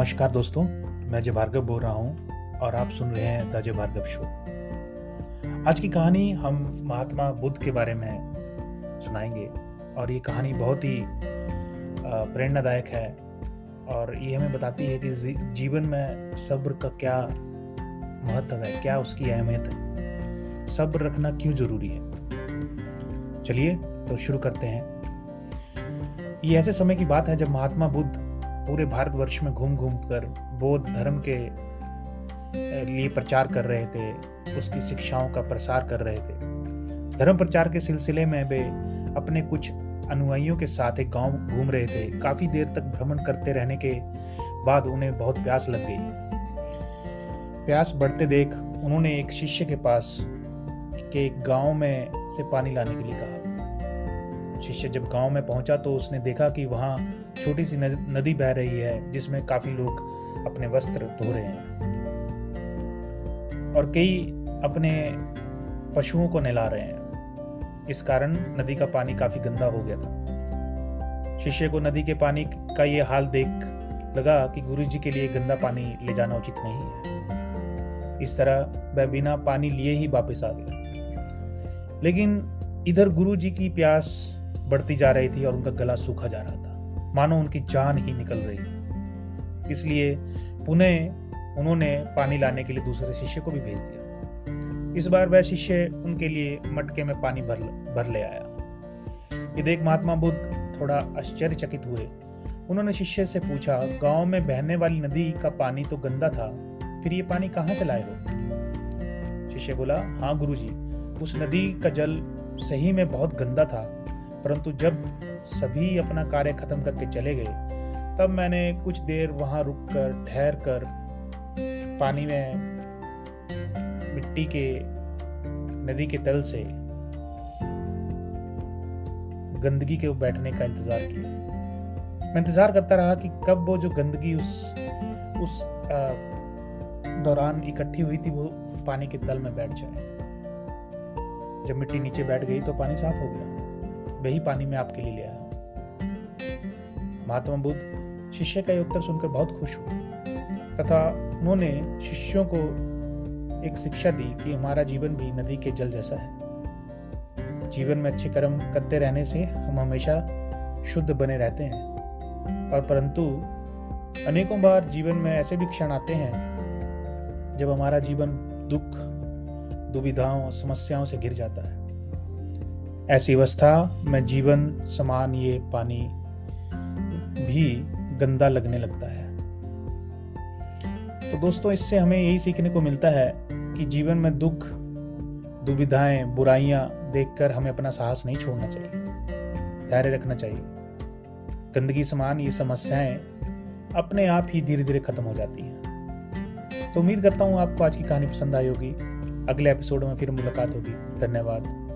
नमस्कार दोस्तों, मैं जय भार्गव बोल रहा हूँ और आप सुन रहे हैं द जय भार्गव शो। आज की कहानी हम महात्मा बुद्ध के बारे में सुनाएँगे और ये कहानी बहुत ही प्रेरणादायक है और ये हमें बताती है कि जीवन में सब्र का क्या महत्व है, क्या उसकी अहमियत है। सब्र रखना क्यों ज़रूरी है? चलिए तो शुरू करते हैं। ये ऐसे समय की बात है जब महात्मा बुद्ध पूरे भारतवर्ष में घूम घूम कर बौद्ध धर्म के लिए प्रचार कर रहे थे, उसकी शिक्षाओं का प्रसार कर रहे थे। धर्म प्रचार के सिलसिले में वे अपने कुछ अनुयायियों के साथ एक गाँव घूम रहे थे। काफ़ी देर तक भ्रमण करते रहने के बाद उन्हें बहुत प्यास लग गई। प्यास बढ़ते देख उन्होंने एक शिष्य के पास के गाँव में से पानी लाने के लिए कहा। शिष्य जब गाँव में पहुँचा तो उसने देखा कि वहाँ छोटी सी नदी बह रही है, जिसमें काफ़ी लोग अपने वस्त्र धो रहे हैं। और कई अपने पशुओं को नहला रहे हैं। इस कारण नदी का पानी काफ़ी गंदा हो गया था। शिष्य को नदी के पानी का ये हाल देख लगा कि गुरु जी के लिए गंदा पानी ले जाना उचित नहीं है। इस तरह वह बिना पानी लिए ही वापस आ गया। लेकिन इधर गुरु जी की प्यास बढ़ती जा रही थी और उनका गला सूखा जा रहा था। मानो उनकी जान ही निकल रही थी। इसलिए पुनः उन्होंने पानी लाने के लिए दूसरे शिष्य को भी भेज दिया। इस बार वह शिष्य उनके लिए मटके में पानी भर भर ले आया। ये देख महात्मा बुद्ध थोड़ा आश्चर्यचकित हुए। उन्होंने शिष्य से पूछा, गाँव में बहने वाली नदी का पानी तो गंदा था, फिर ये पानी कहाँ से लाए हो? शिष्य बोला हाँ गुरुजी, उस नदी का जल सही में बहुत गंदा था परंतु जब सभी अपना कार्य खत्म करके चले गए, तब मैंने कुछ देर वहाँ रुककर ठहर कर पानी में मिट्टी के, नदी के तल से गंदगी के बैठने का इंतज़ार किया। मैं इंतज़ार करता रहा कि कब वो जो गंदगी उस उस दौरान इकट्ठी हुई थी, वो पानी के तल में बैठ जाए। जब मिट्टी नीचे बैठ गई तो पानी साफ़ हो गया। वही पानी में आपके लिए ले आया महात्मा बुद्ध शिष्य का यह उत्तर सुनकर बहुत खुश हुए। तथा उन्होंने शिष्यों को एक शिक्षा दी कि हमारा जीवन भी नदी के जल जैसा है। जीवन में अच्छे कर्म करते रहने से हम हमेशा शुद्ध बने रहते हैं। और परंतु अनेकों बार जीवन में ऐसे भी क्षण आते हैं, जब हमारा जीवन दुख, दुविधाओं, समस्याओं से घिर जाता है। ऐसी अवस्था, में जीवन समान ये पानी भी गंदा लगने लगता है। तो दोस्तों, इससे हमें यही सीखने को मिलता है कि जीवन में दुख, दुविधाएँ, बुराइयाँ देखकर हमें अपना साहस नहीं छोड़ना चाहिए, धैर्य रखना चाहिए। गंदगी समान ये समस्याएँ अपने आप ही धीरे धीरे खत्म हो जाती हैं। तो उम्मीद करता हूँ आपको आज की कहानी पसंद आई होगी। अगले एपिसोड में फिर मुलाकात होगी। धन्यवाद।